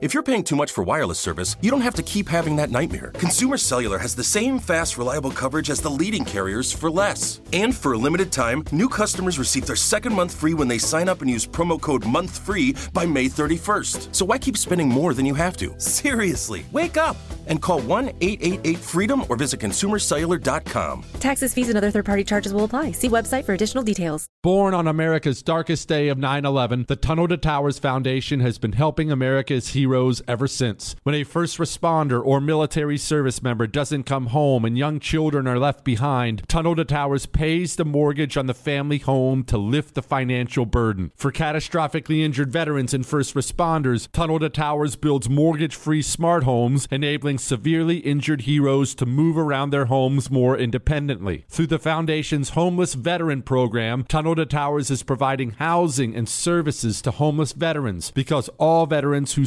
If you're paying too much for wireless service, you don't have to keep having that nightmare. Consumer Cellular has the same fast, reliable coverage as the leading carriers for less. And for a limited time, new customers receive their second month free when they sign up and use promo code MONTHFREE by May 31st. So why keep spending more than you have to? Seriously, wake up and call 1 888 freedom or visit consumercellular.com. Taxes, fees, and other third party charges will apply. See website for additional details. Born on America's darkest day of 9 11, the Tunnel to Towers Foundation has been helping America's heroes ever since. When a first responder or military service member doesn't come home and young children are left behind, Tunnel to Towers pays the mortgage on the family home to lift the financial burden. For catastrophically injured veterans and first responders, Tunnel to Towers builds mortgage free smart homes, enabling severely injured heroes to move around their homes more independently. Through the Foundation's Homeless Veteran Program, Tunnel to Towers is providing housing and services to homeless veterans because all veterans who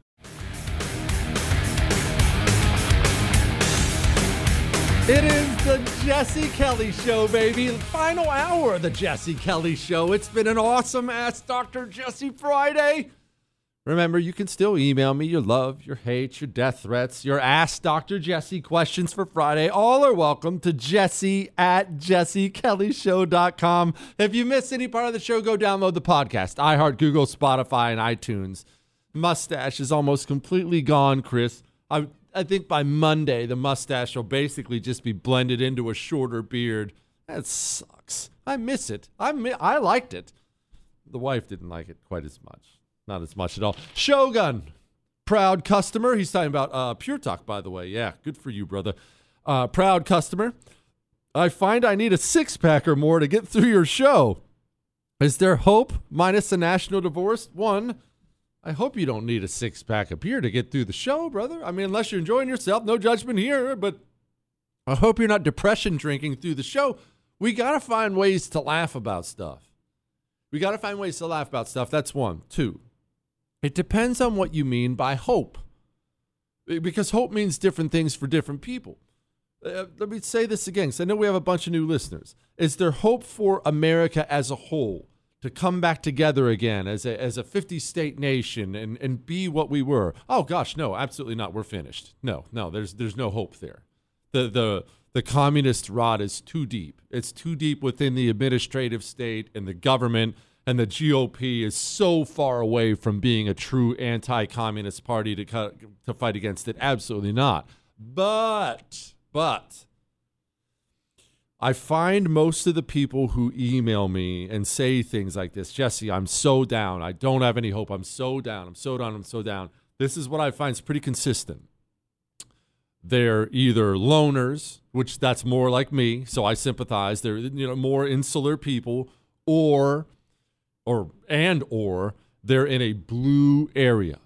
It is the Jesse Kelly Show, baby. The final hour of the Jesse Kelly Show. It's been an awesome ass Dr. Jesse Friday. Remember, you can still email me your love, your hate, your death threats, your Ask Dr. Jesse questions for Friday. All are welcome to jesse at jessekellyshow.com. If you missed any part of the show, go download the podcast, iHeart, Google, Spotify, and iTunes. Mustache is almost completely gone, Chris. I, I think by Monday, the mustache will basically just be blended into a shorter beard. That sucks. I miss it. I, mi- I liked it. The wife didn't like it quite as much. Not as much at all. Shogun, proud customer. He's talking about uh, Pure Talk, by the way. Yeah, good for you, brother. Uh, proud customer. I find I need a six pack or more to get through your show. Is there hope minus a national divorce? One, I hope you don't need a six pack of beer to get through the show, brother. I mean, unless you're enjoying yourself, no judgment here, but I hope you're not depression drinking through the show. We got to find ways to laugh about stuff. We got to find ways to laugh about stuff. That's one. Two, it depends on what you mean by hope. Because hope means different things for different people. Uh, let me say this again, because I know we have a bunch of new listeners. Is there hope for America as a whole to come back together again as a, as a 50 state nation and, and be what we were? Oh, gosh, no, absolutely not. We're finished. No, no, there's, there's no hope there. The, the, the communist rot is too deep. It's too deep within the administrative state and the government and the GOP is so far away from being a true anti-communist party to to fight against it. Absolutely not. But but I find most of the people who email me and say things like this, Jesse, I'm so down. I don't have any hope. I'm so down. I'm so down. I'm so down. This is what I find is pretty consistent. They're either loners, which that's more like me, so I sympathize. They're you know more insular people, or or and or they're in a blue area,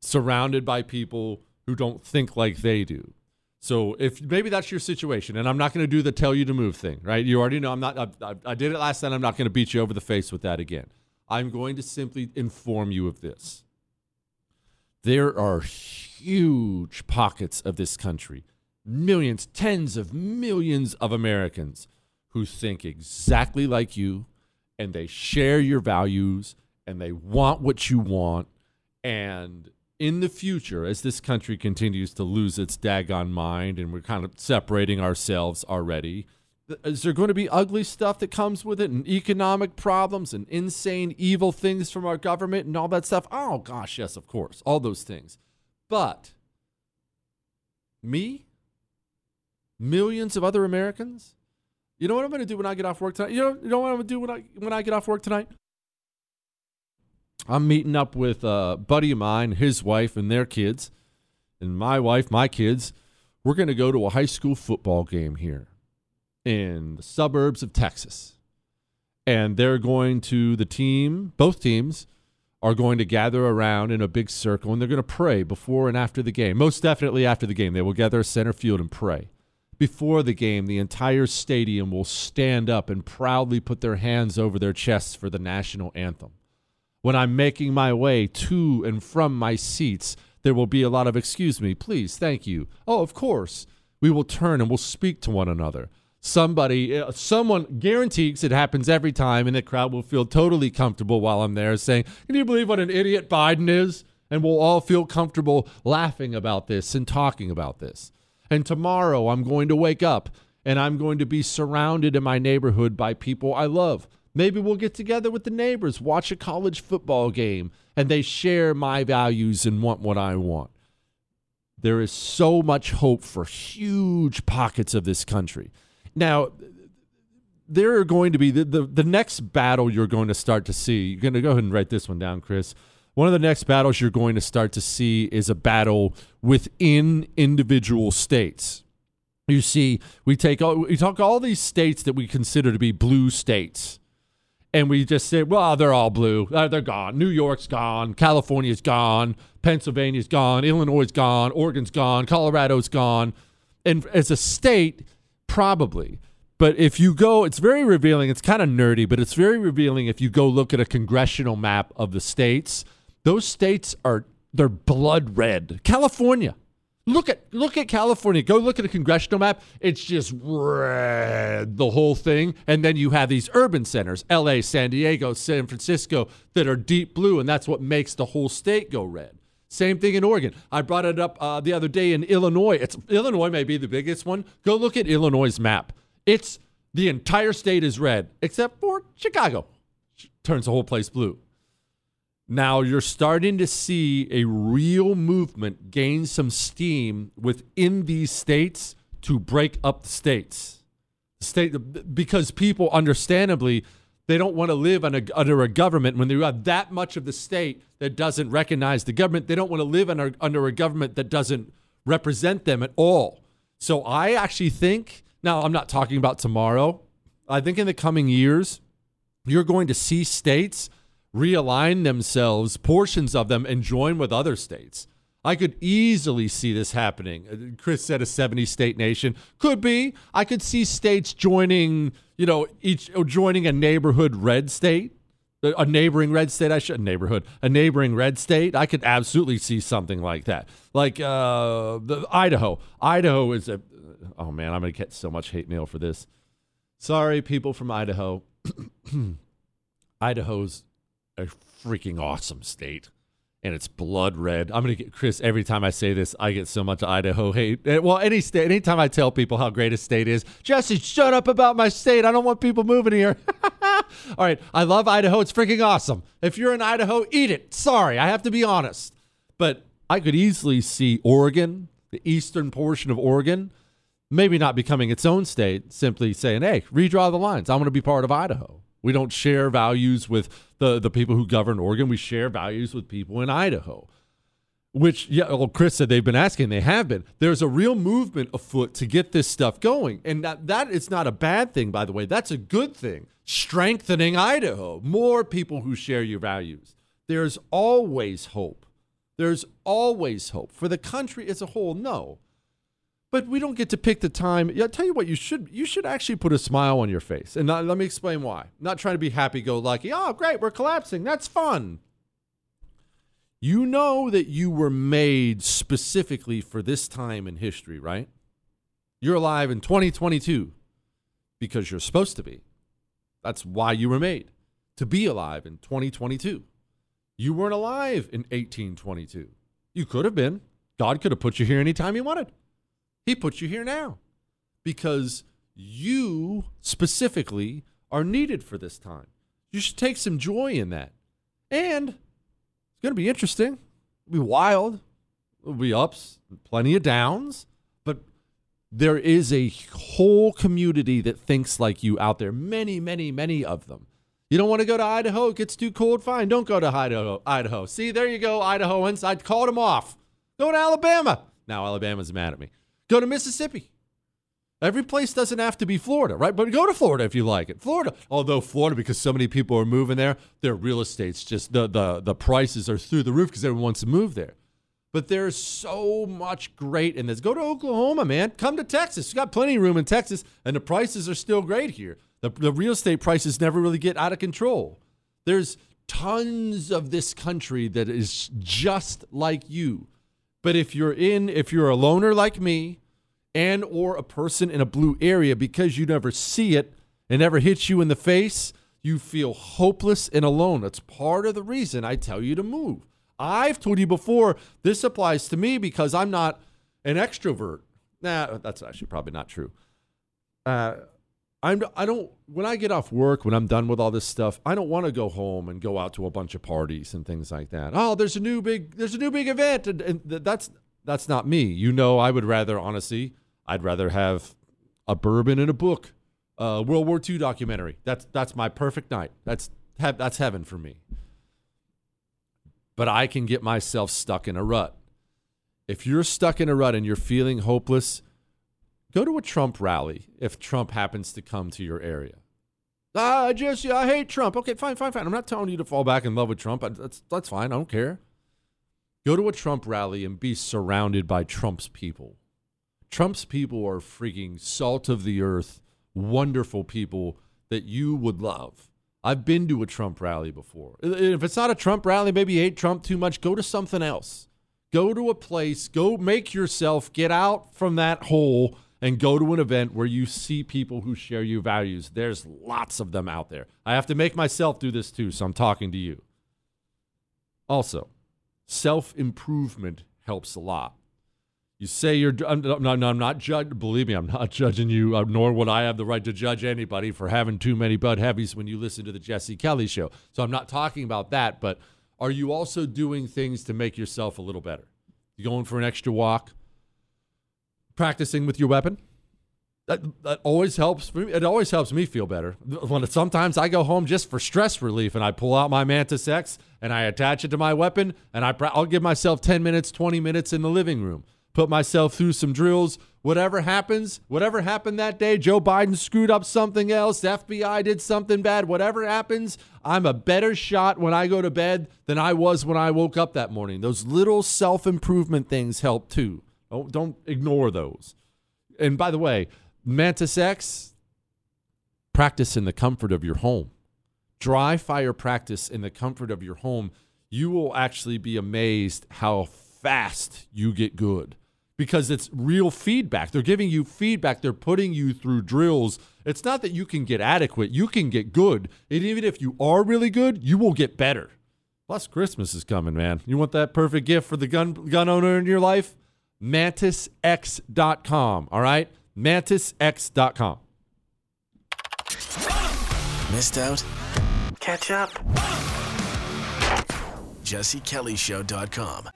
surrounded by people who don't think like they do. So if maybe that's your situation, and I'm not going to do the tell you to move thing, right? You already know I'm not. I, I, did it last time. I'm not going to beat you over the face with that again. I'm going to simply inform you of this. There are huge pockets of this country, millions, tens of millions of Americans who think exactly like you, and they share your values, and they want what you want, and in the future, as this country continues to lose its daggone mind and we're kind of separating ourselves already, is there going to be ugly stuff that comes with it and economic problems and insane, evil things from our government and all that stuff? Oh, gosh, yes, of course, all those things. But me, millions of other Americans, you know what I'm going to do when I get off work tonight? You know, you know what I'm going to do when I, when I get off work tonight? I'm meeting up with a buddy of mine, his wife, and their kids, and my wife, my kids. We're going to go to a high school football game here in the suburbs of Texas. And they're going to, the team, both teams, are going to gather around in a big circle and they're going to pray before and after the game. Most definitely after the game. They will gather center field and pray. Before the game, the entire stadium will stand up and proudly put their hands over their chests for the national anthem when I'm making my way to and from my seats, there will be a lot of, excuse me, please, thank you. Oh, of course. We will turn and we'll speak to one another. Somebody, uh, someone guarantees it happens every time, and the crowd will feel totally comfortable while I'm there saying, Can you believe what an idiot Biden is? And we'll all feel comfortable laughing about this and talking about this. And tomorrow I'm going to wake up and I'm going to be surrounded in my neighborhood by people I love Maybe we'll get together with the neighbors, watch a college football game, and they share my values and want what I want. There is so much hope for huge pockets of this country. Now, there are going to be the, the, the next battle you're going to start to see. You're going to go ahead and write this one down, Chris. One of the next battles you're going to start to see is a battle within individual states. You see, we take all, we talk all these states that we consider to be blue states and we just say, well, they're all blue. Uh, they're gone. New York's gone. California's gone. Pennsylvania's gone. Illinois's gone. Oregon's gone. Colorado's gone. And as a state, probably. But if you go, it's very revealing. It's kind of nerdy, but it's very revealing if you go look at a congressional map of the states. Those states are they're blood red. California, Look at look at California. Go look at a congressional map. It's just red, the whole thing. And then you have these urban centers, LA, San Diego, San Francisco, that are deep blue, and that's what makes the whole state go red. Same thing in Oregon. I brought it up uh, the other day in Illinois. It's Illinois may be the biggest one. Go look at Illinois' map. It's the entire state is red except for Chicago. Turns the whole place blue. Now you're starting to see a real movement gain some steam within these states to break up the states. State because people understandably they don't want to live under, a government when you have that much of the state that doesn't recognize the government. They don't want to live under, under a government that doesn't represent them at all. So I actually think now I'm not talking about tomorrow. I think in the coming years you're going to see states realign themselves, portions of them, and join with other states. I could easily see this happening. Uh, Chris said a 70 state nation. Could be. I could see states joining, you know, each uh, joining a neighborhood red state, uh, a neighboring red state. I should neighborhood, a neighboring red state. I could absolutely see something like that. Like uh, the Idaho. Idaho is a. Oh man, I'm gonna get so much hate mail for this. Sorry, people from Idaho. Idaho's a freaking awesome state and it's blood red. I'm gonna get Chris every time I say this. I get so much Idaho hate. Eh, well, any state, anytime I tell people how great a state is, Jesse, shut up about my state. I don't want people moving here. All right, I love Idaho. It's freaking awesome. If you're in Idaho, eat it. Sorry, I have to be honest. But I could easily see Oregon, the eastern portion of Oregon, maybe not becoming its own state, simply saying, hey, redraw the lines. I'm to be part of Idaho. We don't share values with the, the people who govern Oregon. We share values with people in Idaho. Which, yeah, well, Chris said they've been asking. They have been. There's a real movement afoot to get this stuff going. And that, that is not a bad thing, by the way. That's a good thing. Strengthening Idaho. More people who share your values. There's always hope. There's always hope. For the country as a whole, no. But we don't get to pick the time. Yeah, I'll tell you what, you should you should actually put a smile on your face. And not, let me explain why. Not trying to be happy go lucky. Oh, great, we're collapsing. That's fun. You know that you were made specifically for this time in history, right? You're alive in 2022 because you're supposed to be. That's why you were made to be alive in 2022. You weren't alive in 1822. You could have been. God could have put you here anytime he wanted. He put you here now because you specifically are needed for this time. You should take some joy in that. And it's going to be interesting. It'll be wild. It'll be ups, plenty of downs, but there is a whole community that thinks like you out there. Many, many, many of them. You don't want to go to Idaho? It gets too cold? Fine. Don't go to Idaho. Idaho. See, there you go, Idahoans. I called them off. Go to Alabama. Now Alabama's mad at me. Go to Mississippi. Every place doesn't have to be Florida, right? But go to Florida if you like it. Florida, although Florida, because so many people are moving there, their real estate's just the the the prices are through the roof because everyone wants to move there. But there's so much great in this. Go to Oklahoma, man. Come to Texas. You got plenty of room in Texas, and the prices are still great here. The, the real estate prices never really get out of control. There's tons of this country that is just like you. But if you're in, if you're a loner like me, and or a person in a blue area because you never see it and never hits you in the face, you feel hopeless and alone. That's part of the reason I tell you to move. I've told you before, this applies to me because I'm not an extrovert. Nah, that's actually probably not true. Uh, I'm I don't when I get off work when I'm done with all this stuff I don't want to go home and go out to a bunch of parties and things like that. Oh, there's a new big there's a new big event and, and that's that's not me. You know, I would rather honestly I'd rather have a bourbon and a book, a World War II documentary. That's that's my perfect night. That's that's heaven for me. But I can get myself stuck in a rut. If you're stuck in a rut and you're feeling hopeless, go to a Trump rally if Trump happens to come to your area. Ah, Jesse, I hate Trump. Okay, fine, fine, fine. I'm not telling you to fall back in love with Trump. That's that's fine. I don't care. Go to a Trump rally and be surrounded by Trump's people. Trump's people are freaking salt of the earth, wonderful people that you would love. I've been to a Trump rally before. If it's not a Trump rally, maybe you hate Trump too much, go to something else. Go to a place, go make yourself get out from that hole and go to an event where you see people who share your values. There's lots of them out there. I have to make myself do this too, so I'm talking to you. Also, self improvement helps a lot. You say you're. I'm, no, no, I'm not judging. Believe me, I'm not judging you, uh, nor would I have the right to judge anybody for having too many Bud Heavies when you listen to the Jesse Kelly show. So I'm not talking about that. But are you also doing things to make yourself a little better? You going for an extra walk? Practicing with your weapon? That, that always helps me. It always helps me feel better. When sometimes I go home just for stress relief and I pull out my Mantis X and I attach it to my weapon and I, I'll give myself 10 minutes, 20 minutes in the living room put myself through some drills. Whatever happens, whatever happened that day, Joe Biden screwed up something else, FBI did something bad, whatever happens, I'm a better shot when I go to bed than I was when I woke up that morning. Those little self improvement things help too. Don't, don't ignore those. And by the way, Mantis X, practice in the comfort of your home. Dry fire practice in the comfort of your home. You will actually be amazed how fast you get good because it's real feedback. They're giving you feedback. They're putting you through drills. It's not that you can get adequate, you can get good. And even if you are really good, you will get better. Plus, Christmas is coming, man. You want that perfect gift for the gun gun owner in your life? MantisX.com. All right? MantisX.com. Missed out? catch up. JesseKellyShow.com.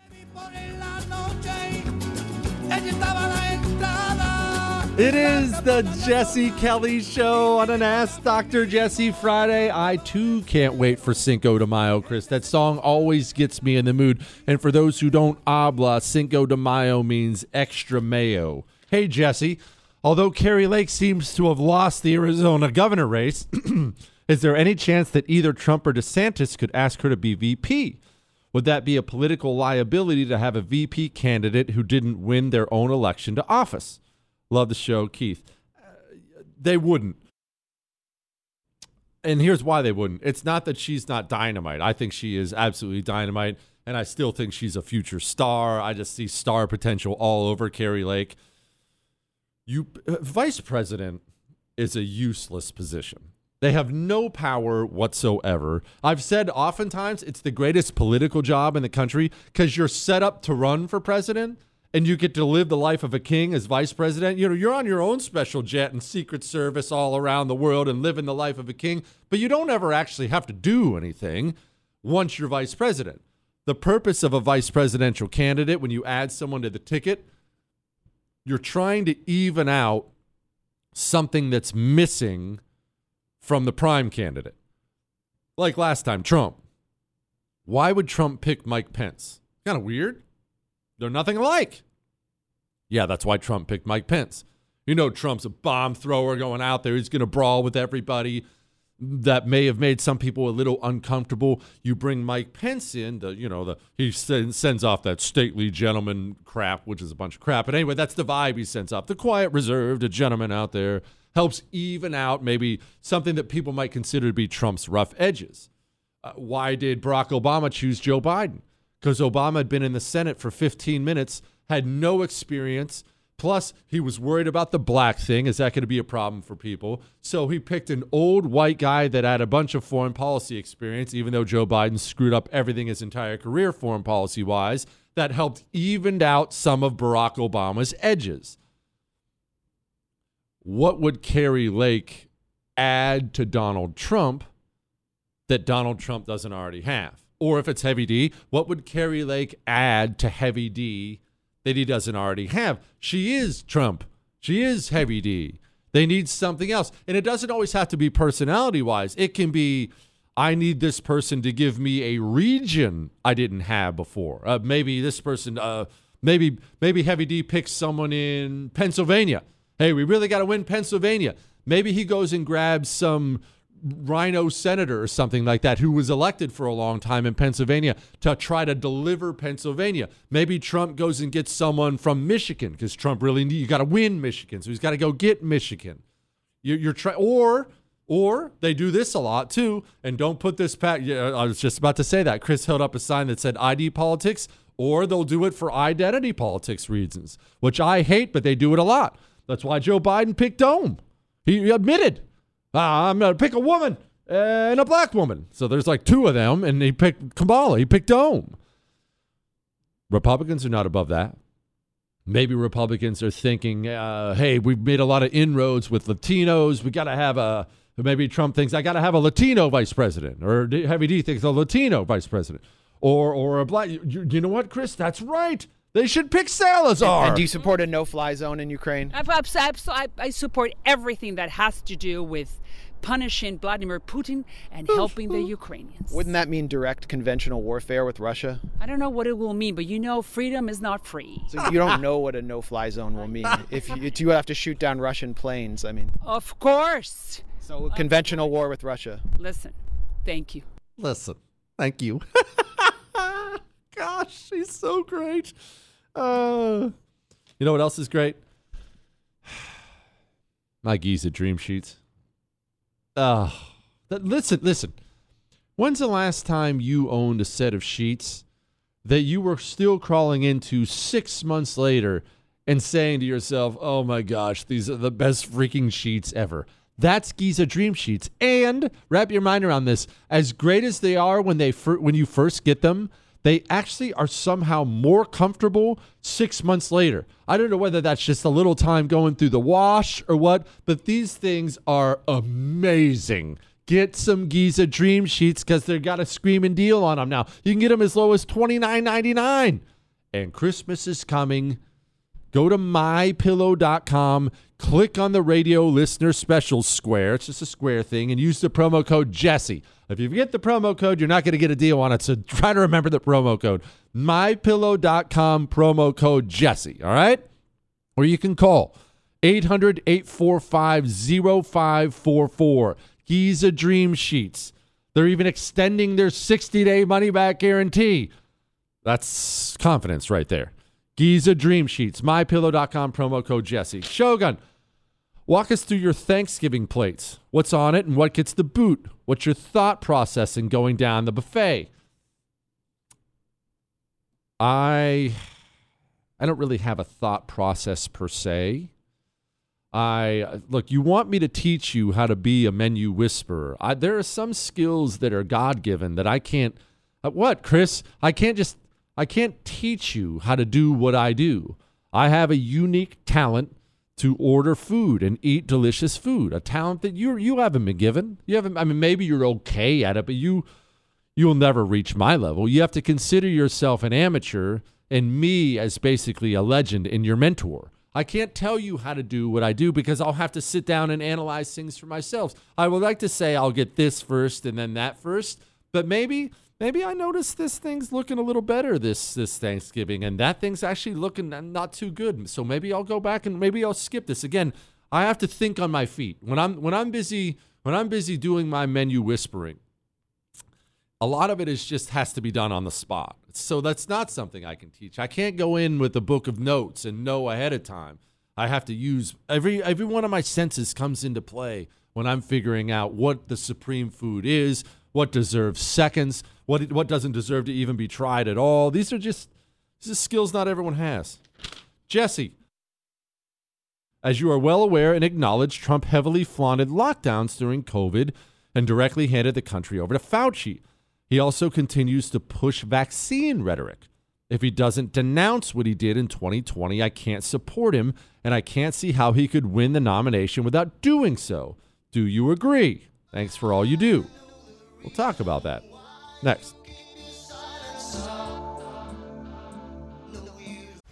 It is the Jesse Kelly Show on an Ask Dr. Jesse Friday. I too can't wait for Cinco de Mayo, Chris. That song always gets me in the mood. And for those who don't habla, Cinco de Mayo means extra mayo. Hey, Jesse. Although Kari Lake seems to have lost the Arizona governor race, is there any chance that either Trump or DeSantis could ask her to be VP? Would that be a political liability to have a VP candidate who didn't win their own election to office? Love the show, Keith. Uh, they wouldn't. And here's why they wouldn't. It's not that she's not dynamite. I think she is absolutely dynamite, and I still think she's a future star. I just see star potential all over Kari Lake. You uh, vice president is a useless position. They have no power whatsoever. I've said oftentimes it's the greatest political job in the country because you're set up to run for president and you get to live the life of a king as vice president. You know, you're on your own special jet and secret service all around the world and living the life of a king, but you don't ever actually have to do anything once you're vice president. The purpose of a vice presidential candidate, when you add someone to the ticket, you're trying to even out something that's missing from the prime candidate. Like last time, Trump. Why would Trump pick Mike Pence? Kind of weird. They're nothing alike. Yeah, that's why Trump picked Mike Pence. You know, Trump's a bomb thrower going out there. He's going to brawl with everybody. That may have made some people a little uncomfortable. You bring Mike Pence in, the you know the he sends, sends off that stately gentleman crap, which is a bunch of crap. But anyway, that's the vibe he sends off. The quiet, reserved, a gentleman out there helps even out maybe something that people might consider to be Trump's rough edges. Uh, why did Barack Obama choose Joe Biden? Because Obama had been in the Senate for 15 minutes, had no experience. Plus, he was worried about the black thing. Is that going to be a problem for people? So he picked an old white guy that had a bunch of foreign policy experience, even though Joe Biden screwed up everything his entire career, foreign policy wise, that helped evened out some of Barack Obama's edges what would Kari Lake add to Donald Trump that Donald Trump doesn't already have? Or if it's Heavy D, what would Kari Lake add to Heavy D that he doesn't already have? She is Trump. She is Heavy D. They need something else. And it doesn't always have to be personality wise, it can be. I need this person to give me a region I didn't have before. Uh, maybe this person, uh, maybe maybe Heavy D picks someone in Pennsylvania Hey, we really got to win Pennsylvania. Maybe he goes and grabs some RINO senator or something like that who was elected for a long time in Pennsylvania to try to deliver Pennsylvania. Maybe Trump goes and gets someone from Michigan because Trump really need, you got to win Michigan, so he's got to go get Michigan. You, you're trying or or they do this a lot too, and don't put this back. I was just about to say that. Chris held up a sign that said ID politics, or they'll do it for identity politics reasons, which I hate, but they do it a lot. That's why Joe Biden picked Dome. He admitted, ah, I'm going to pick a woman and a black woman. So there's like two of them, and he picked Kamala. He picked Dome. Republicans are not above that. Maybe Republicans are thinking, uh, hey, we've made a lot of inroads with Latinos. We got to have a, maybe Trump thinks, I got to have a Latino vice president. Or Heavy D thinks a Latino vice president. Or, or a black. You, you know what, Chris? That's right. They should pick Salazar. And, and do you support a no-fly zone in Ukraine? I, I, I support everything that has to do with punishing Vladimir Putin and helping the Ukrainians. Wouldn't that mean direct conventional warfare with Russia? I don't know what it will mean, but you know, freedom is not free. So you don't know what a no-fly zone will mean if you, if you have to shoot down Russian planes. I mean, of course. So conventional war with Russia. Listen, thank you. Listen, thank you. Gosh, she's so great. Uh, you know what else is great? My Giza dream sheets. Oh, listen, listen. When's the last time you owned a set of sheets that you were still crawling into six months later and saying to yourself, "Oh my gosh, these are the best freaking sheets ever"? That's Giza Dream Sheets. And wrap your mind around this: as great as they are when they fir- when you first get them, they actually are somehow more comfortable six months later. I don't know whether that's just a little time going through the wash or what, but these things are amazing. Get some Giza Dream Sheets because they've got a screaming deal on them now. You can get them as low as $29.99. And Christmas is coming. Go to mypillow.com, click on the radio listener special square. It's just a square thing, and use the promo code Jesse. If you forget the promo code, you're not going to get a deal on it. So try to remember the promo code. mypillow.com, promo code Jesse. All right? Or you can call 800 845 0544. Giza Dream Sheets. They're even extending their 60 day money back guarantee. That's confidence right there. Giza Dream Sheets, mypillow.com, promo code Jesse. Shogun, walk us through your Thanksgiving plates. What's on it and what gets the boot? What's your thought process in going down the buffet? I I don't really have a thought process per se. I look, you want me to teach you how to be a menu whisperer. I, there are some skills that are God given that I can't. Uh, what, Chris? I can't just. I can't teach you how to do what I do. I have a unique talent to order food and eat delicious food. A talent that you you haven't been given. You haven't. I mean, maybe you're okay at it, but you you'll never reach my level. You have to consider yourself an amateur and me as basically a legend and your mentor. I can't tell you how to do what I do because I'll have to sit down and analyze things for myself. I would like to say I'll get this first and then that first, but maybe maybe I notice this thing's looking a little better this this Thanksgiving and that thing's actually looking not too good. So maybe I'll go back and maybe I'll skip this. Again, I have to think on my feet. When I'm when I'm busy when I'm busy doing my menu whispering, a lot of it is just has to be done on the spot. So that's not something I can teach. I can't go in with a book of notes and know ahead of time. I have to use every every one of my senses comes into play when I'm figuring out what the supreme food is, what deserves seconds, what what doesn't deserve to even be tried at all. These are just these are skills not everyone has. Jesse, as you are well aware and acknowledge, Trump heavily flaunted lockdowns during COVID and directly handed the country over to Fauci. He also continues to push vaccine rhetoric. If he doesn't denounce what he did in 2020, I can't support him, and I can't see how he could win the nomination without doing so. Do you agree? Thanks for all you do. We'll talk about that next.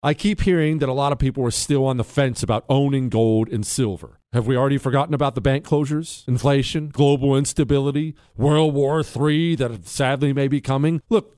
I keep hearing that a lot of people are still on the fence about owning gold and silver. Have we already forgotten about the bank closures, inflation, global instability, World War III that sadly may be coming? Look,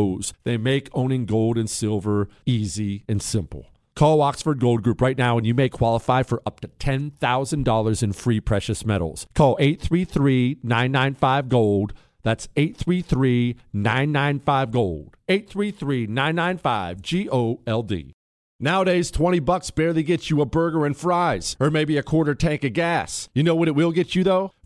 They make owning gold and silver easy and simple. Call Oxford Gold Group right now and you may qualify for up to $10,000 in free precious metals. Call 833 995 Gold. That's 833 995 Gold. 833 995 G O L D. Nowadays, 20 bucks barely gets you a burger and fries, or maybe a quarter tank of gas. You know what it will get you though?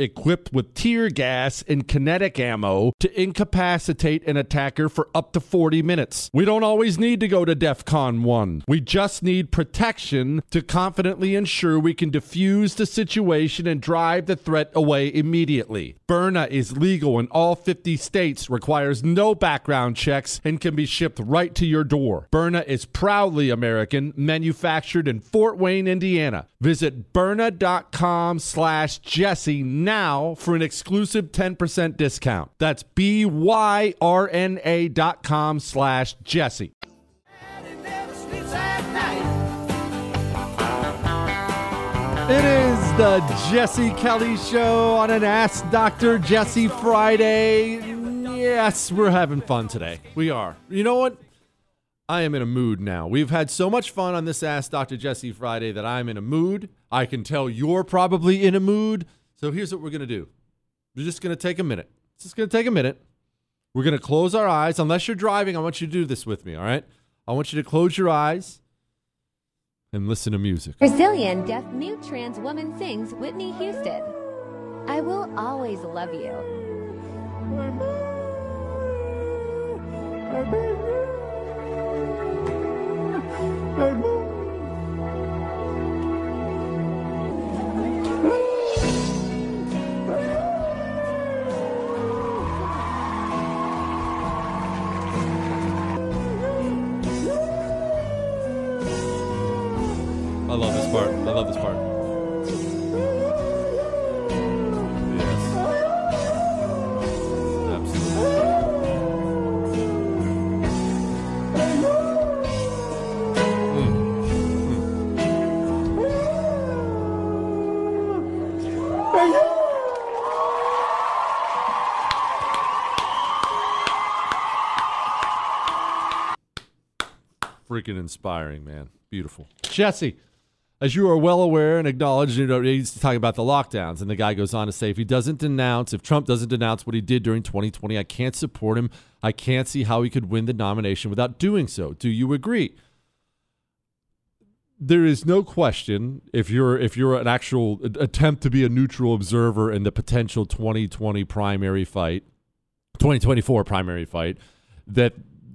equipped with tear gas and kinetic ammo to incapacitate an attacker for up to 40 minutes. We don't always need to go to DEFCON 1. We just need protection to confidently ensure we can defuse the situation and drive the threat away immediately. Byrna is legal in all 50 states, requires no background checks, and can be shipped right to your door. Byrna is proudly American, manufactured in Fort Wayne, Indiana. Visit Byrna.com slash Jesse now for an exclusive 10% discount. That's B-Y-R-N-A dot com slash Jesse. It is the Jesse Kelly Show on an Ask Dr. Jesse Friday. Yes, we're having fun today. We are. You know what? I am in a mood now. We've had so much fun on this Ask Dr. Jesse Friday that I'm in a mood. I can tell you're probably in a mood. So here's what we're going to do. We're just going to take a minute. It's just going to take a minute. We're going to close our eyes. Unless you're driving, I want you to do this with me, all right? I want you to close your eyes and listen to music. Brazilian deaf mute trans woman sings Whitney Houston. I will always love you. I Freaking inspiring, man. Beautiful. Jesse, as you are well aware and acknowledged, you know, he's talking about the lockdowns, and the guy goes on to say, if he doesn't denounce, if Trump doesn't denounce what he did during 2020, I can't support him. I can't see how he could win the nomination without doing so. Do you agree? There is no question if you're if you're an actual attempt to be a neutral observer in the potential 2020 primary fight, 2024 primary fight, that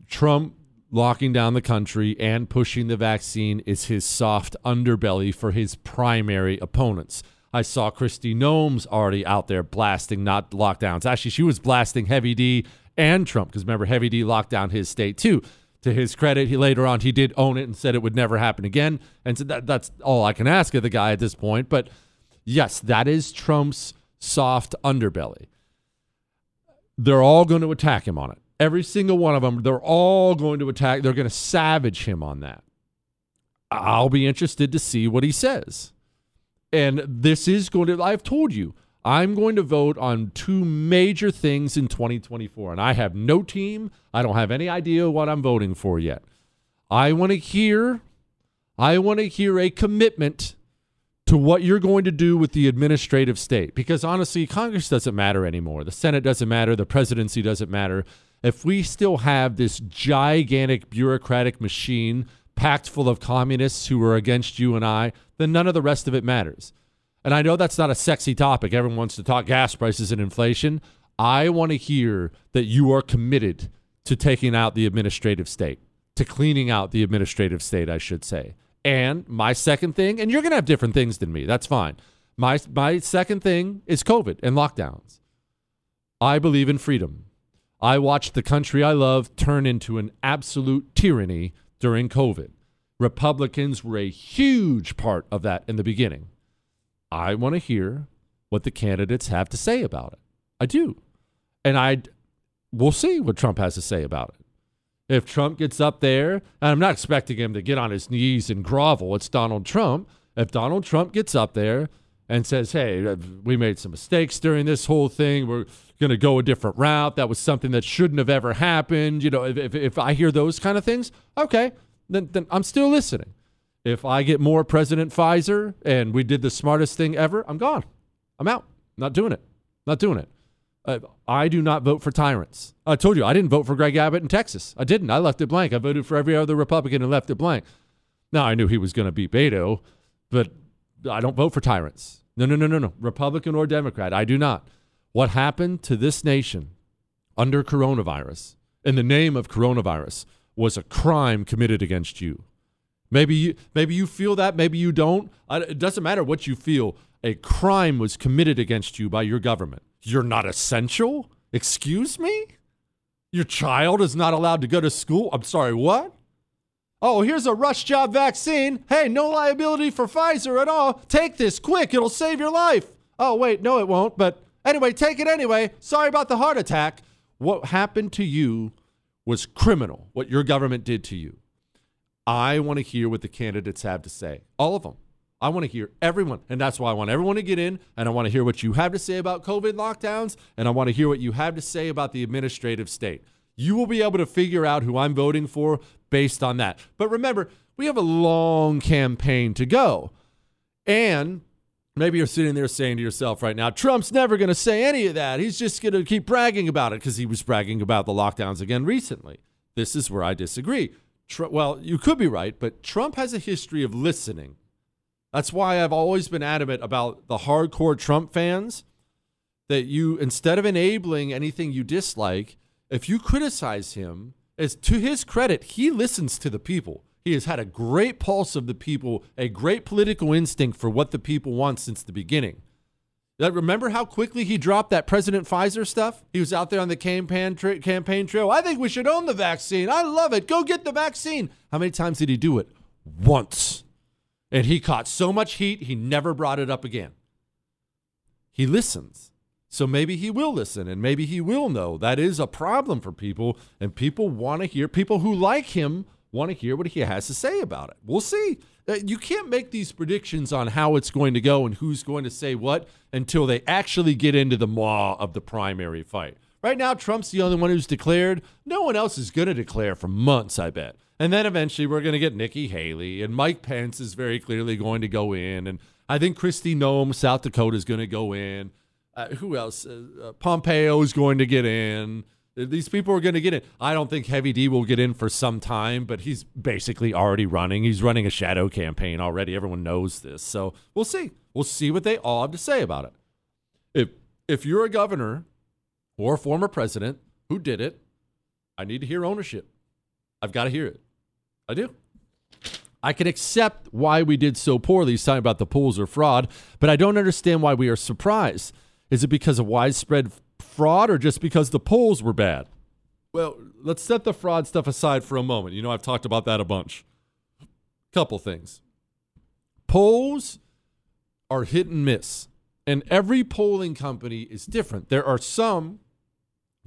Trump locking down the country and pushing the vaccine is his soft underbelly for his primary opponents. I saw Kristi Noem already out there blasting not lockdowns. Actually, she was blasting Heavy D and Trump because remember, Heavy D locked down his state too. To his credit, he later on he did own it and said it would never happen again. And so that, that's all I can ask of the guy at this point. But yes, that is Trump's soft underbelly. They're all going to attack him on it. Every single one of them, they're all going to attack. They're going to savage him on that. I'll be interested to see what he says. And this is going to, I've told you, I'm going to vote on two major things in 2024. And I have no team. I don't have any idea what I'm voting for yet. I want to hear, I want to hear a commitment to what you're going to do with the administrative state. Because honestly, Congress doesn't matter anymore. The Senate doesn't matter. The presidency doesn't matter. If we still have this gigantic bureaucratic machine packed full of communists who are against you and I, then none of the rest of it matters. And I know that's not a sexy topic. Everyone wants to talk gas prices and inflation. I want to hear that you are committed to taking out the administrative state, to cleaning out the administrative state, I should say. And my second thing, and you're going to have different things than me. That's fine. My my second thing is COVID and lockdowns. I believe in freedom. I watched the country I love turn into an absolute tyranny during COVID. Republicans were a huge part of that in the beginning. I want to hear what the candidates have to say about it. I do. And I we'll see what Trump has to say about it. If Trump gets up there, and I'm not expecting him to get on his knees and grovel, it's Donald Trump. If Donald Trump gets up there and says, hey, we made some mistakes during this whole thing, we're going to go a different route, that was something that shouldn't have ever happened, you know, if, if, if I hear those kind of things, okay, then, then I'm still listening. If I get more President Pfizer and we did the smartest thing ever, I'm gone. I'm out. Not doing it. Not doing it. Uh, I do not vote for tyrants. I told you I didn't vote for Greg Abbott in Texas. I didn't. I left it blank. I voted for every other Republican and left it blank. Now I knew he was going to beat Beto, but I don't vote for tyrants. No, no, no, no, no. Republican or Democrat. I do not. What happened to this nation under coronavirus in the name of coronavirus was a crime committed against you. Maybe you maybe you feel that, maybe you don't. It doesn't matter what you feel. A crime was committed against you by your government. You're not essential? Excuse me? Your child is not allowed to go to school? I'm sorry, what? Oh, here's a rush job vaccine. Hey, no liability for Pfizer at all. Take this quick, it'll save your life. Oh, wait, no, it won't. But anyway, take it anyway. Sorry about the heart attack. What happened to you was criminal, what your government did to you. I want to hear what the candidates have to say, all of them. I want to hear everyone. And that's why I want everyone to get in. And I want to hear what you have to say about COVID lockdowns. And I want to hear what you have to say about the administrative state. You will be able to figure out who I'm voting for based on that. But remember, we have a long campaign to go. And maybe you're sitting there saying to yourself right now, Trump's never going to say any of that. He's just going to keep bragging about it because he was bragging about the lockdowns again recently. This is where I disagree. Tr- well, you could be right, but Trump has a history of listening that's why I've always been adamant about the hardcore Trump fans that you, instead of enabling anything you dislike, if you criticize him, as to his credit, he listens to the people. He has had a great pulse of the people, a great political instinct for what the people want since the beginning. Remember how quickly he dropped that President Pfizer stuff? He was out there on the campaign tra- campaign trail. I think we should own the vaccine. I love it. Go get the vaccine. How many times did he do it? Once. And he caught so much heat, he never brought it up again. He listens. So maybe he will listen and maybe he will know that is a problem for people. And people want to hear, people who like him want to hear what he has to say about it. We'll see. Uh, you can't make these predictions on how it's going to go and who's going to say what until they actually get into the maw of the primary fight. Right now, Trump's the only one who's declared. No one else is going to declare for months, I bet. And then eventually we're going to get Nikki Haley, and Mike Pence is very clearly going to go in. And I think Kristi Noem, South Dakota, is going to go in. Uh, who else? Uh, uh, Pompeo is going to get in. These people are going to get in. I don't think Heavy D will get in for some time, but he's basically already running. He's running a shadow campaign already. Everyone knows this. So we'll see. We'll see what they all have to say about it. If if you're a governor or a former president who did it, I need to hear ownership. I've got to hear it. I do. I can accept why we did so poorly, he's talking about the pools or fraud, but I don't understand why we are surprised. Is it because of widespread fraud or just because the polls were bad? Well, let's set the fraud stuff aside for a moment. You know, I've talked about that a bunch. Couple things. Polls are hit and miss, and every polling company is different. There are some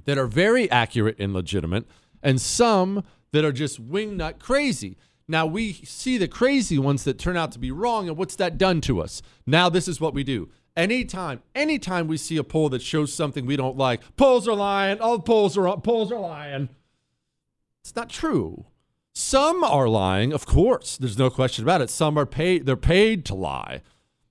that are very accurate and legitimate, and some that are just wingnut crazy. Now we see the crazy ones that turn out to be wrong, and what's that done to us? Now this is what we do. Anytime, anytime we see a poll that shows something we don't like, polls are lying. All polls are polls are lying. It's not true. Some are lying, of course. There's no question about it. Some are paid. They're paid to lie.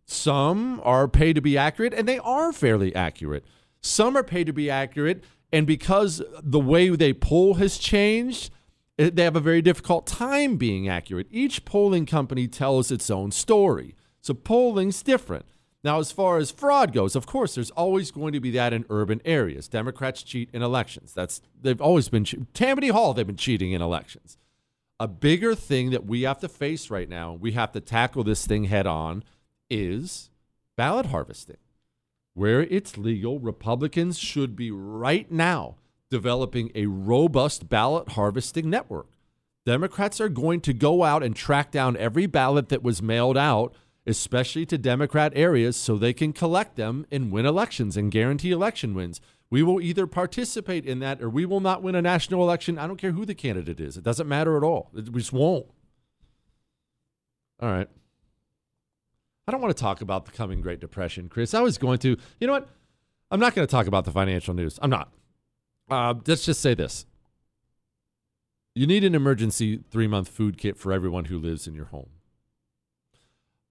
Some are paid to be accurate, and they are fairly accurate. Some are paid to be accurate, and because the way they poll has changed, eh, they have a very difficult time being accurate. Each polling company tells its own story. So polling's different. Now, as far as fraud goes, of course, there's always going to be that in urban areas. Democrats cheat in elections. That's they've always been Tammany Hall. They've been cheating in elections. A bigger thing that we have to face right now, we have to tackle this thing head on, is ballot harvesting. Where it's legal, Republicans should be right now developing a robust ballot harvesting network. Democrats are going to go out and track down every ballot that was mailed out, especially to Democrat areas, so they can collect them and win elections and guarantee election wins. We will either participate in that or we will not win a national election. I don't care who the candidate is. It doesn't matter at all. We just won't. All right. I don't want to talk about the coming Great Depression, Chris. I was going to. You know what? I'm not going to talk about the financial news. I'm not. Uh, let's just say this. You need an emergency three month food kit for everyone who lives in your home.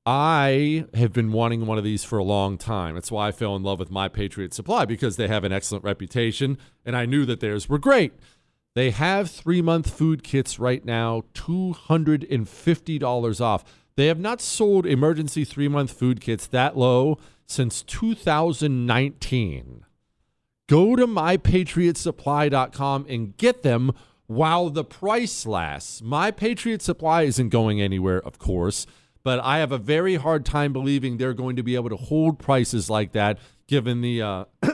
I have been wanting one of these for a long time. That's why I fell in love with My Patriot Supply because they have an excellent reputation and I knew that theirs were great. They have three month food kits right now, $250 off. They have not sold emergency three month food kits that low since 2019 go to mypatriotsupply.com and get them while the price lasts. My Patriot Supply isn't going anywhere, of course, but I have a very hard time believing they're going to be able to hold prices like that given the uh,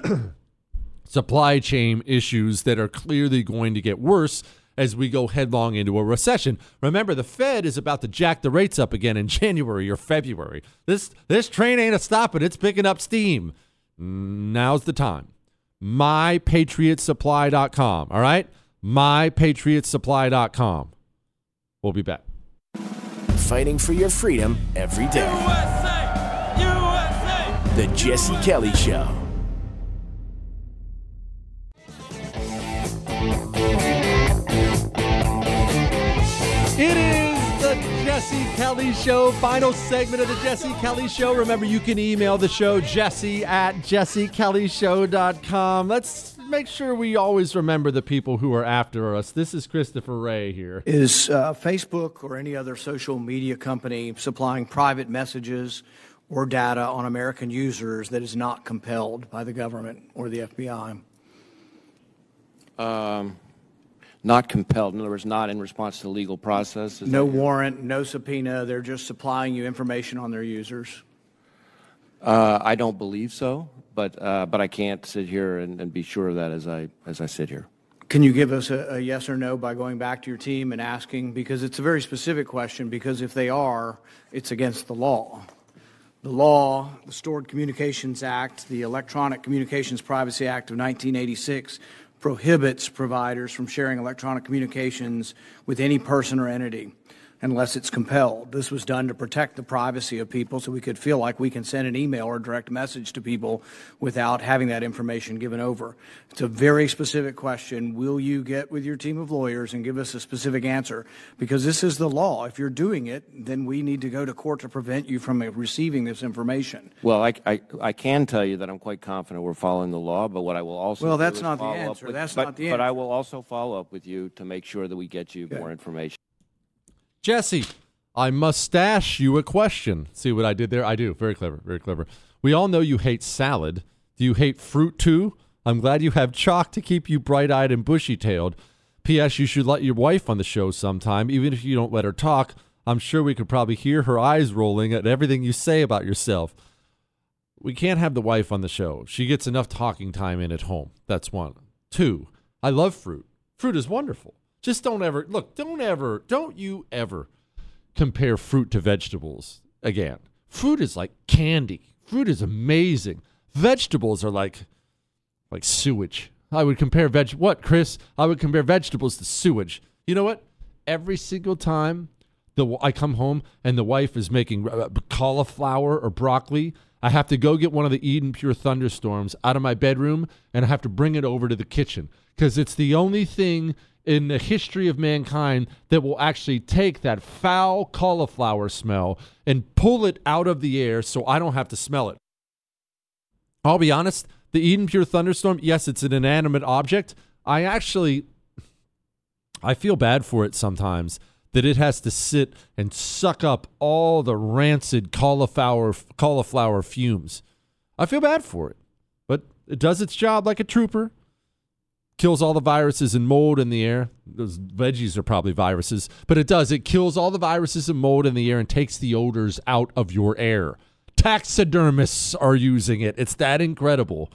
supply chain issues that are clearly going to get worse as we go headlong into a recession. Remember, the Fed is about to jack the rates up again in January or February. This this train ain't a stopping; it's picking up steam. Now's the time mypatriotsupply.com. All right? mypatriotsupply.com. We'll be back. Fighting for your freedom every day. The Jesse Kelly Show. It is the Jesse Kelly Show, final segment of the Jesse Kelly Show. Remember, you can email the show, jesse at jessekellyshow.com. Let's make sure we always remember the people who are after us. This is Christopher Wray here. Is uh, Facebook or any other social media company supplying private messages or data on American users that is not compelled by the government or the FBI? Um, not compelled. In other words, not in response to legal process. Is No that- warrant, no subpoena. They're just supplying you information on their users. Uh, I don't believe so, but uh, but I can't sit here and, be sure of that as I as I sit here. Can you give us a yes or no by going back to your team and asking? Because it's a very specific question, because if they are, it's against the law. The law, the Stored Communications Act, the Electronic Communications Privacy Act of 1986 prohibits providers from sharing electronic communications with any person or entity unless it's compelled. This was done to protect the privacy of people so we could feel like we can send an email or direct message to people without having that information given over. It's a very specific question. Will you get with your team of lawyers and give us a specific answer? Because this is the law. If you're doing it, then we need to go to court to prevent you from receiving this information. Well, I, I, I can tell you that I'm quite confident we're following the law, but what I will also Well, that's is not the answer. with- That's but, not the answer. But I will also follow up with you to make sure that we get you more information. Jesse, I mustache you a question. See what I did there? I do. Very clever. Very clever. We all know you hate salad. Do you hate fruit too? I'm glad you have CHOQ to keep you bright eyed and bushy tailed. P.S. You should let your wife on the show sometime, even if you don't let her talk. I'm sure we could probably hear her eyes rolling at everything you say about yourself. We can't have the wife on the show. She gets enough talking time in at home. That's one. Two, I love fruit. Fruit is wonderful. Just don't ever, look, don't ever, don't you ever compare fruit to vegetables again. Fruit is like candy. Fruit is amazing. Vegetables are like like sewage. I would compare veg what, Chris? I would compare vegetables to sewage. You know what? Every single time the I come home and the wife is making uh, cauliflower or broccoli, I have to go get one of the Eden Pure thunderstorms out of my bedroom and I have to bring it over to the kitchen because it's the only thing in the history of mankind that will actually take that foul cauliflower smell and pull it out of the air so I don't have to smell it. I'll be honest, the Eden Pure Thunderstorm, yes, it's an inanimate object. I actually I feel bad for it sometimes that it has to sit and suck up all the rancid cauliflower cauliflower fumes. I feel bad for it. But it does its job like a trooper. Kills all the viruses and mold in the air. Those veggies are probably viruses, but it does. It kills all the viruses and mold in the air and takes the odors out of your air. Taxidermists are using it. It's that incredible.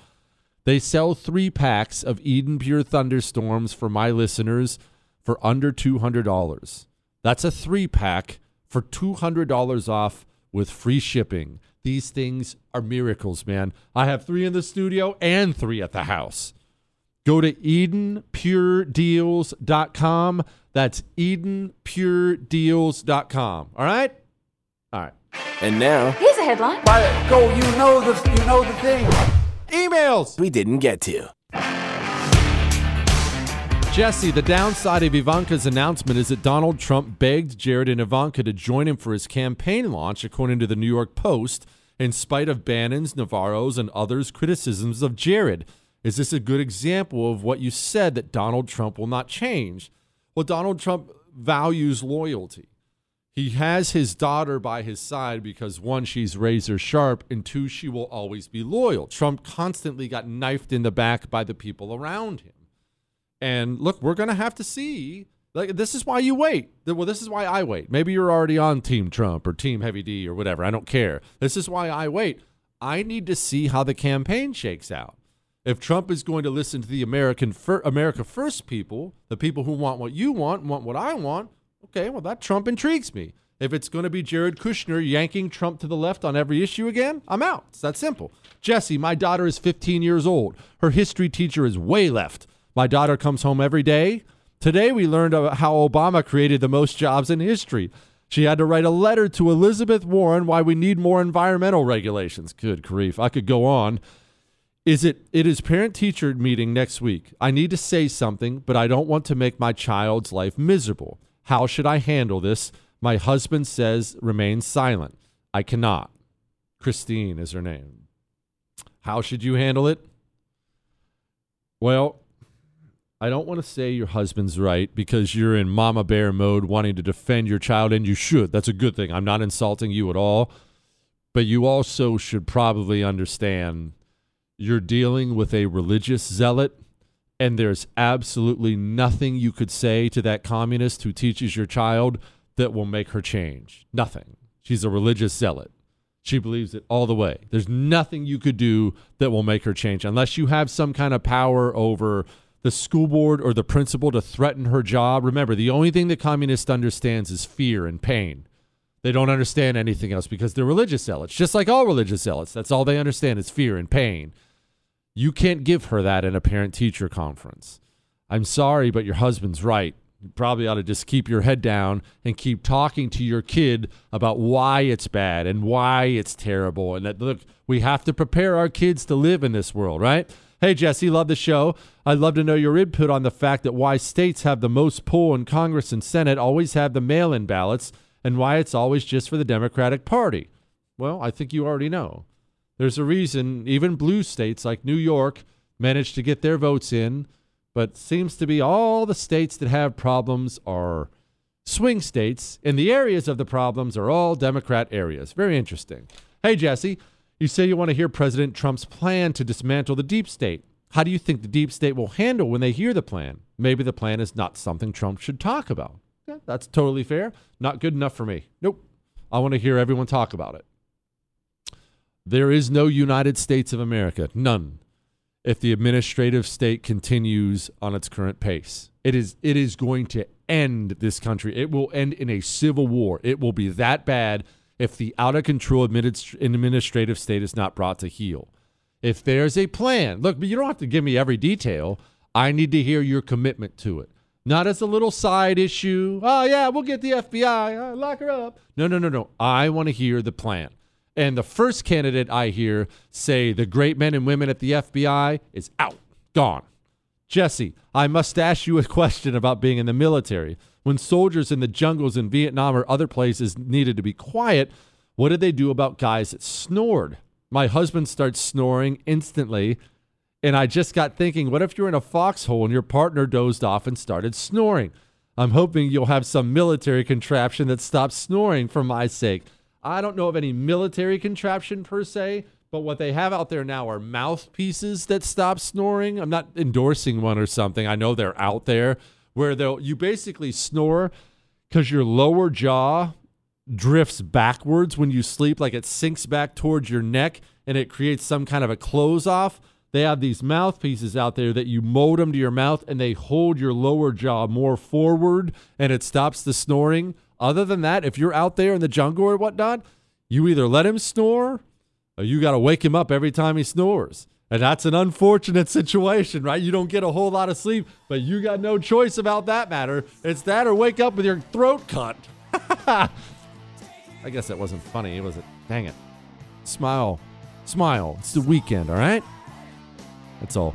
They sell three packs of Eden Pure Thunderstorms for my listeners for under $200. That's a three pack for $200 off with free shipping. These things are miracles, man. I have three in the studio and three at the house. Go to EdenPureDeals.com. That's EdenPureDeals.com. All right? All right. And now, Here's a headline. go, you know the, you know the thing. Emails. we didn't get to. Jesse, the downside of Ivanka's announcement is that Donald Trump begged Jared and Ivanka to join him for his campaign launch, according to the New York Post, in spite of Bannon's, Navarro's, and others' criticisms of Jared. Is this a good example of what you said that Donald Trump will not change? Well, Donald Trump values loyalty. He has his daughter by his side because one, she's razor sharp, and two, she will always be loyal. Trump constantly got knifed in the back by the people around him. And look, we're going to have to see. Like this is why you wait. Well, this is why I wait. Maybe you're already on Team Trump or Team Heavy D or whatever. I don't care. This is why I wait. I need to see how the campaign shakes out. If Trump is going to listen to the American fir- America First people, the people who want what you want, want what I want, okay, well that Trump intrigues me. If it's going to be Jared Kushner yanking Trump to the left on every issue again, I'm out. It's that simple. Jesse, my daughter is 15 years old. Her history teacher is way left. My daughter comes home every day. Today, we learned how Obama created the most jobs in history. She had to write a letter to Elizabeth Warren why we need more environmental regulations. Good grief. I could go on. Is it it is parent teacher meeting next week. I need to say something, but I don't want to make my child's life miserable. How should I handle this? My husband says remain silent. I cannot. Christine is her name. How should you handle it? Well, I don't want to say your husband's right because you're in mama bear mode wanting to defend your child, and you should. That's a good thing. I'm not insulting you at all. But you also should probably understand you're dealing with a religious zealot, and there's absolutely nothing you could say to that communist who teaches your child that will make her change. Nothing. She's a religious zealot. She believes it all the way. There's nothing you could do that will make her change unless you have some kind of power over the school board or the principal to threaten her job. Remember, the only thing the communist understands is fear and pain. They don't understand anything else because they're religious zealots, just like all religious zealots. That's all they understand is fear and pain. You can't give her that in a parent teacher conference. I'm sorry, but your husband's right. You probably ought to just keep your head down and keep talking to your kid about why it's bad and why it's terrible. And that, look, we have to prepare our kids to live in this world, right? Hey, Jesse, love the show. I'd love to know your input on the fact that why states have the most pull in Congress and Senate always have the mail in ballots and why it's always just for the Democratic Party. Well, I think you already know. There's a reason even blue states like New York managed to get their votes in, but seems to be all the states that have problems are swing states, and the areas of the problems are all Democrat areas. Very interesting. Hey, Jesse, you say you want to hear President Trump's plan to dismantle the deep state. How do you think the deep state will handle when they hear the plan? Maybe the plan is not something Trump should talk about. Yeah, that's totally fair. Not good enough for me. Nope. I want to hear everyone talk about it. There is no United States of America, none, if the administrative state continues on its current pace. It is it is going to end this country. It will end in a civil war. It will be that bad if the out of control administ- administrative state is not brought to heel. If there's a plan, look, but you don't have to give me every detail. I need to hear your commitment to it. Not as a little side issue. Oh, yeah, we'll get the FBI. Uh, lock her up. No, no, no, no. I want to hear the plan. And the first candidate I hear say the great men and women at the FBI is out, gone. Jesse, I must ask you a question about being in the military. When soldiers in the jungles in Vietnam or other places needed to be quiet, what did they do about guys that snored? My husband starts snoring instantly, and I just got thinking, what if you're in a foxhole and your partner dozed off and started snoring? I'm hoping you'll have some military contraption that stops snoring for my sake. I don't know of any military contraption per se, but what they have out there now are mouthpieces that stop snoring. I'm not endorsing one or something. I know they're out there where they'll you basically snore because your lower jaw drifts backwards when you sleep, like it sinks back towards your neck and it creates some kind of a close off. They have these mouthpieces out there that you mold them to your mouth and they hold your lower jaw more forward and it stops the snoring. Other than that, if you're out there in the jungle or whatnot, you either let him snore or you got to wake him up every time he snores. And that's an unfortunate situation, right? You don't get a whole lot of sleep, but you got no choice about that matter. It's that or wake up with your throat cut. I guess that wasn't funny, was it? Dang it. Smile. Smile. It's the weekend, all right? That's all.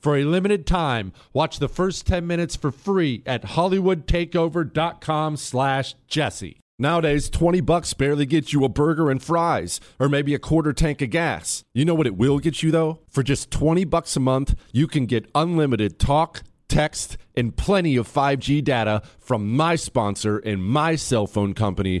For a limited time, watch the first 10 minutes for free at hollywoodtakeover.com slash jesse. Nowadays, 20 bucks barely gets you a burger and fries, or maybe a quarter tank of gas. You know what it will get you, though? For just 20 bucks a month, you can get unlimited talk, text, and plenty of 5G data from my sponsor and my cell phone company,